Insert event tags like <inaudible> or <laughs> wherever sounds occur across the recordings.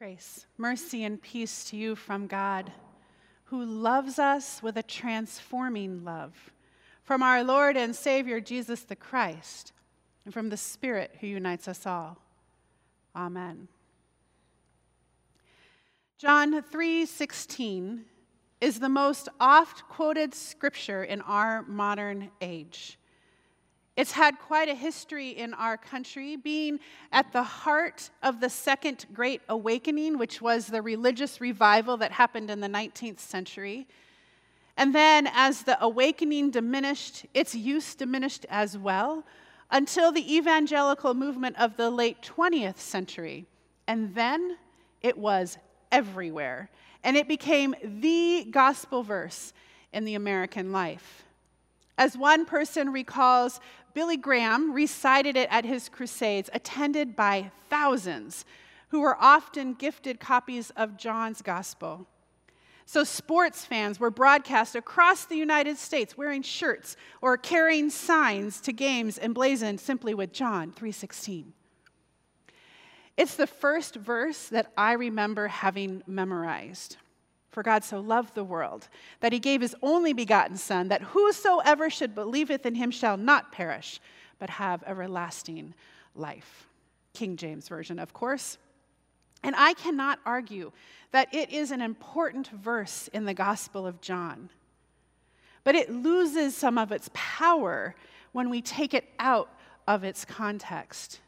Grace, mercy, and peace to you from God, who loves us with a transforming love, from our Lord and Savior Jesus the Christ, and from the Spirit who unites us all. Amen. John 3:16 is the most oft quoted scripture in our modern age. It's had quite a history in our country, being at the heart of the Second Great Awakening, which was the religious revival that happened in the 19th century. And then, as the awakening diminished, its use diminished as well until the evangelical movement of the late 20th century. And then it was everywhere. And it became the gospel verse in the American life. As one person recalls, Billy Graham recited it at his crusades, attended by thousands who were often gifted copies of John's gospel. So, sports fans were broadcast across the United States wearing shirts or carrying signs to games emblazoned simply with John 3:16. It's the first verse that I remember having memorized. For God so loved the world that he gave his only begotten Son, that whosoever should believeth in him shall not perish, but have everlasting life. King James Version, of course. And I cannot argue that it is an important verse in the Gospel of John. But it loses some of its power when we take it out of its context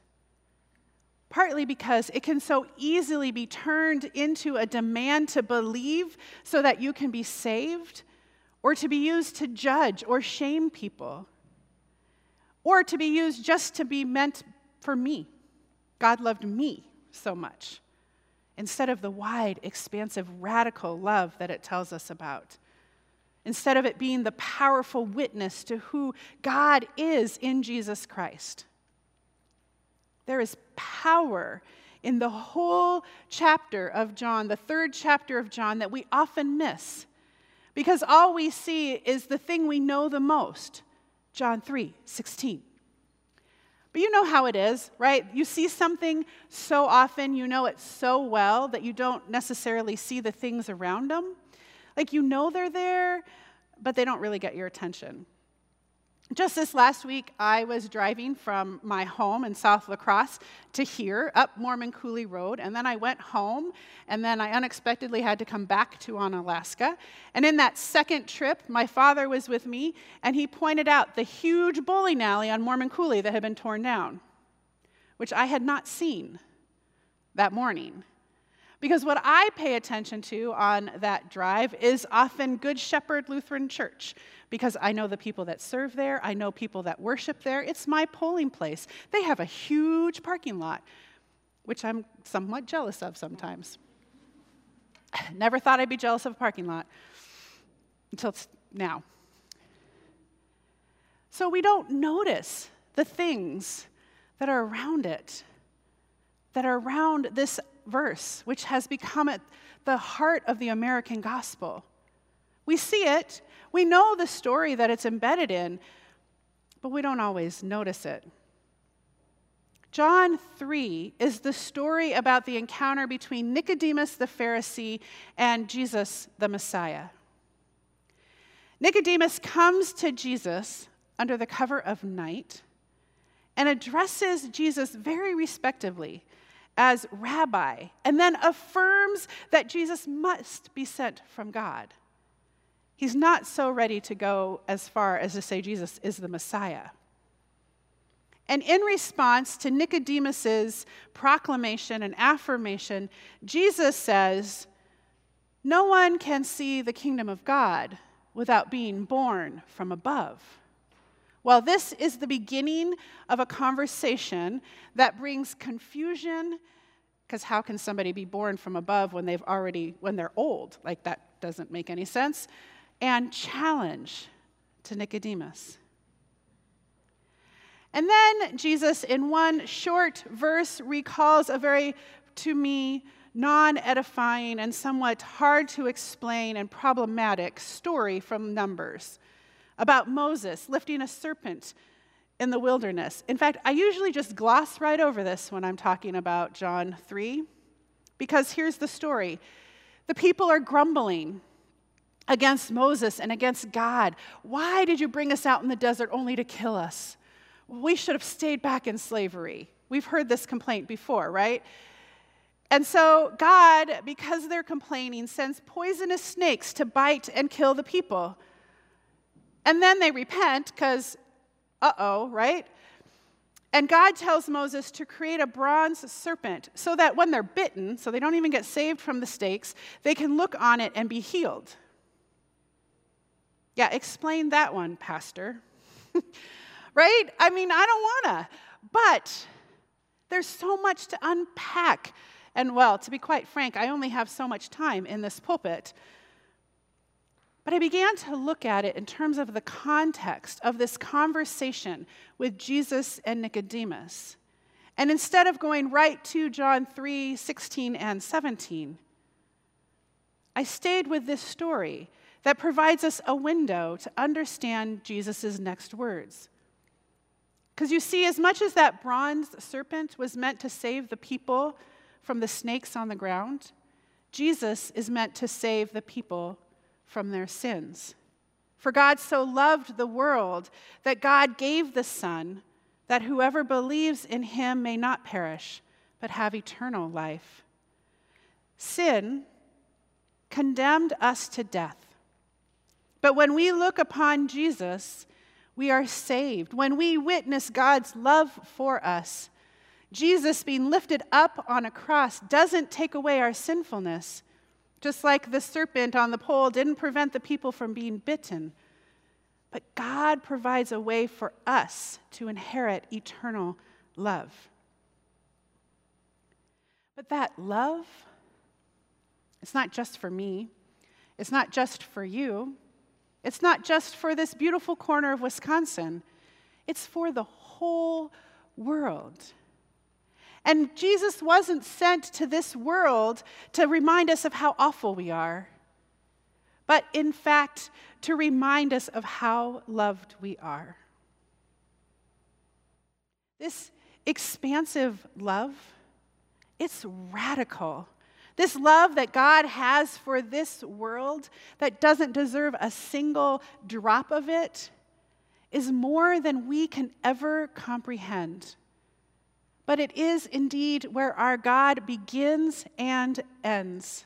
partly because it can so easily be turned into a demand to believe so that you can be saved, or to be used to judge or shame people, or to be used just to be meant for me. God loved me so much, instead of the wide, expansive, radical love that it tells us about. Instead of it being the powerful witness to who God is in Jesus Christ. There is power in the whole chapter of John, the third chapter of John, that we often miss because all we see is the thing we know the most John 3 16. But you know how it is, right? You see something so often, you know it so well that you don't necessarily see the things around them. Like you know they're there, but they don't really get your attention. Just this last week, I was driving from my home in South La Crosse to here, up Mormon Coulee Road, and then I went home, and then I unexpectedly had to come back to Onalaska. And in that second trip, my father was with me, and he pointed out the huge bowling alley on Mormon Coulee that had been torn down, which I had not seen that morning. Because what I pay attention to on that drive is often Good Shepherd Lutheran Church, because I know the people that serve there, I know people that worship there. It's my polling place. They have a huge parking lot, which I'm somewhat jealous of sometimes. <sighs> Never thought I'd be jealous of a parking lot until now. So we don't notice the things that are around it, that are around this verse, which has become at the heart of the American gospel. We see it, we know the story that it's embedded in, but we don't always notice it. John 3 is the story about the encounter between Nicodemus the Pharisee and Jesus the Messiah. Nicodemus comes to Jesus under the cover of night and addresses Jesus very respectively as rabbi, and then affirms that Jesus must be sent from God. He's not so ready to go as far as to say Jesus is the Messiah. And in response to Nicodemus's proclamation and affirmation, Jesus says, No one can see the kingdom of God without being born from above. Well, this is the beginning of a conversation that brings confusion, because how can somebody be born from above when they've already, when they're old? Like, that doesn't make any sense. And challenge to Nicodemus. And then Jesus, in one short verse, recalls a very, to me, non edifying and somewhat hard to explain and problematic story from Numbers about Moses lifting a serpent in the wilderness. In fact, I usually just gloss right over this when I'm talking about John 3 Because here's the story the people are grumbling against Moses and against God. Why did you bring us out in the desert only to kill us? We should have stayed back in slavery. We've heard this complaint before, right? And so God, because they're complaining, sends poisonous snakes to bite and kill the people. And then they repent because, uh oh, right? And God tells Moses to create a bronze serpent so that when they're bitten, so they don't even get saved from the stakes, they can look on it and be healed. Yeah, explain that one, Pastor. <laughs> right? I mean, I don't wanna, but there's so much to unpack. And well, to be quite frank, I only have so much time in this pulpit. But I began to look at it in terms of the context of this conversation with Jesus and Nicodemus. And instead of going right to John 3 16 and 17, I stayed with this story that provides us a window to understand Jesus' next words. Because you see, as much as that bronze serpent was meant to save the people from the snakes on the ground, Jesus is meant to save the people from their sins. For God so loved the world that God gave the Son, that whoever believes in him may not perish, but have eternal life. Sin condemned us to death. But when we look upon Jesus, we are saved. When we witness God's love for us, Jesus being lifted up on a cross doesn't take away our sinfulness. Just like the serpent on the pole didn't prevent the people from being bitten. But God provides a way for us to inherit eternal love. But that love, it's not just for me, it's not just for you, it's not just for this beautiful corner of Wisconsin, it's for the whole world. And Jesus wasn't sent to this world to remind us of how awful we are, but in fact, to remind us of how loved we are. This expansive love, it's radical. This love that God has for this world that doesn't deserve a single drop of it is more than we can ever comprehend but it is indeed where our God begins and ends.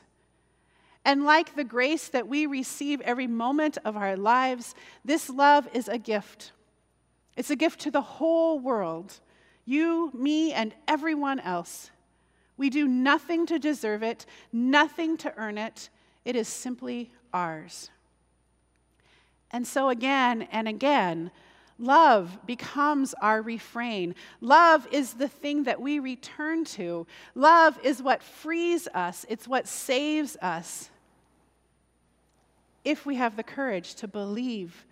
And like the grace that we receive every moment of our lives, this love is a gift. It's a gift to the whole world you, me, and everyone else. We do nothing to deserve it, nothing to earn it. It is simply ours. And so, again and again, Love becomes our refrain. Love is the thing that we return to. Love is what frees us, it's what saves us. If we have the courage to believe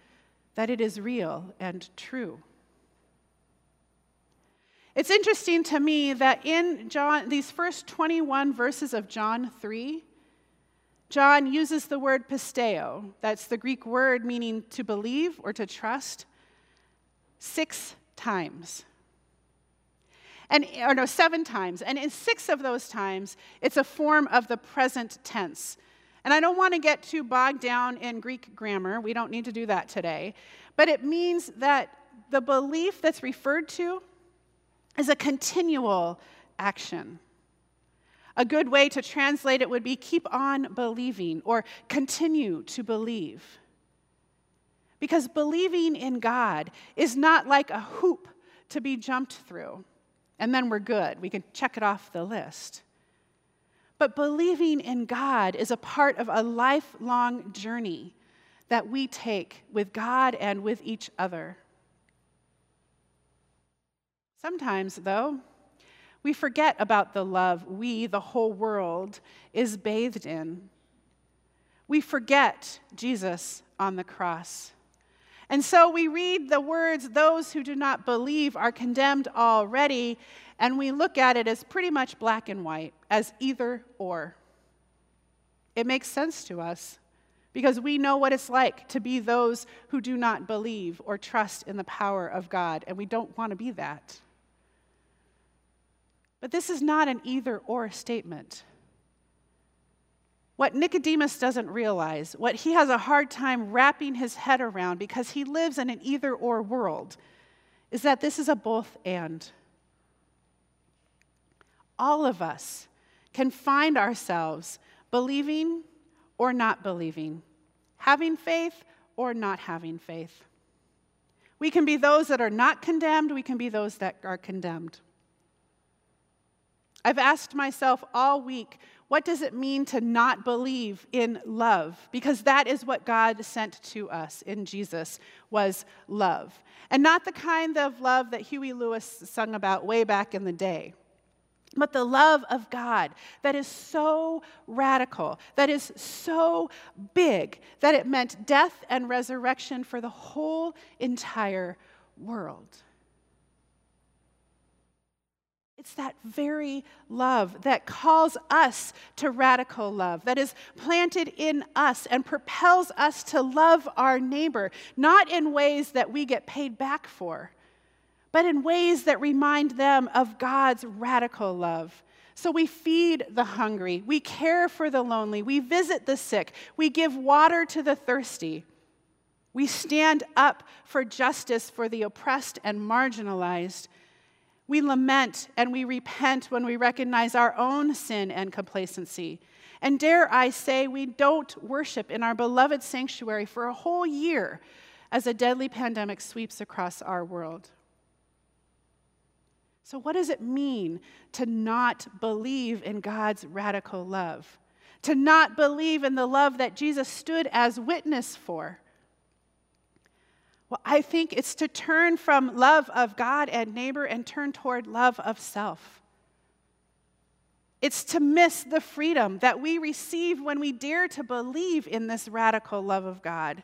that it is real and true. It's interesting to me that in John, these first 21 verses of John 3, John uses the word pisteo. That's the Greek word meaning to believe or to trust six times. And, or no, seven times. And in six of those times, it's a form of the present tense. And I don't want to get too bogged down in Greek grammar. We don't need to do that today. But it means that the belief that's referred to is a continual action. A good way to translate it would be keep on believing or continue to believe. Because believing in God is not like a hoop to be jumped through, and then we're good. We can check it off the list. But believing in God is a part of a lifelong journey that we take with God and with each other. Sometimes, though, we forget about the love we, the whole world, is bathed in. We forget Jesus on the cross. And so we read the words, those who do not believe are condemned already, and we look at it as pretty much black and white, as either or. It makes sense to us because we know what it's like to be those who do not believe or trust in the power of God, and we don't want to be that. But this is not an either or statement. What Nicodemus doesn't realize, what he has a hard time wrapping his head around because he lives in an either or world, is that this is a both and. All of us can find ourselves believing or not believing, having faith or not having faith. We can be those that are not condemned, we can be those that are condemned. I've asked myself all week, what does it mean to not believe in love? Because that is what God sent to us in Jesus was love. And not the kind of love that Huey Lewis sung about way back in the day but the love of God that is so radical, that is so big, that it meant death and resurrection for the whole entire world. It's that very love that calls us to radical love, that is planted in us and propels us to love our neighbor, not in ways that we get paid back for but in ways that remind them of God's radical love. So we feed the hungry, we care for the lonely, we visit the sick, we give water to the thirsty. We stand up for justice for the oppressed and marginalized. We lament and we repent when we recognize our own sin and complacency. And dare I say, we don't worship in our beloved sanctuary for a whole year as a deadly pandemic sweeps across our world. So, what does it mean to not believe in God's radical love? To not believe in the love that Jesus stood as witness for? Well, I think it's to turn from love of God and neighbor and turn toward love of self. It's to miss the freedom that we receive when we dare to believe in this radical love of God.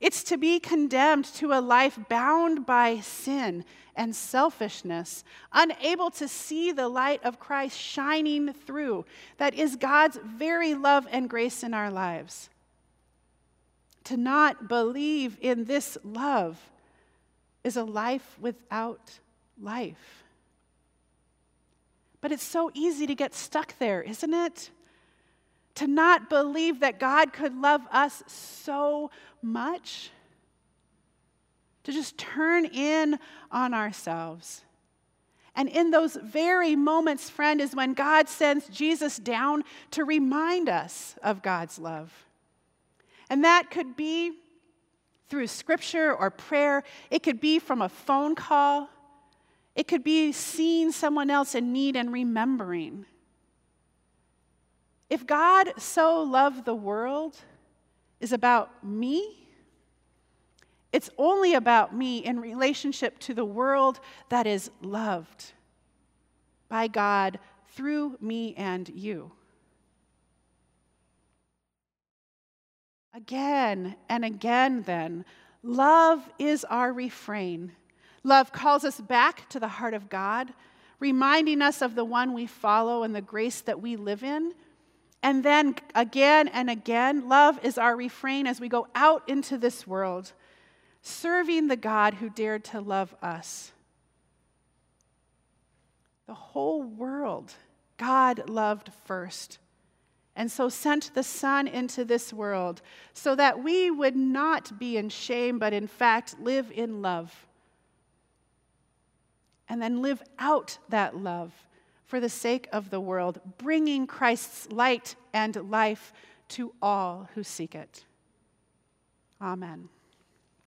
It's to be condemned to a life bound by sin and selfishness, unable to see the light of Christ shining through. That is God's very love and grace in our lives. To not believe in this love is a life without life. But it's so easy to get stuck there, isn't it? To not believe that God could love us so much to just turn in on ourselves. And in those very moments, friend, is when God sends Jesus down to remind us of God's love. And that could be through scripture or prayer, it could be from a phone call, it could be seeing someone else in need and remembering. If God so loved the world is about me, it's only about me in relationship to the world that is loved by God through me and you. Again and again, then, love is our refrain. Love calls us back to the heart of God, reminding us of the one we follow and the grace that we live in. And then again and again, love is our refrain as we go out into this world serving the God who dared to love us. The whole world, God loved first. And so sent the Son into this world so that we would not be in shame, but in fact live in love. And then live out that love for the sake of the world, bringing Christ's light and life to all who seek it. Amen.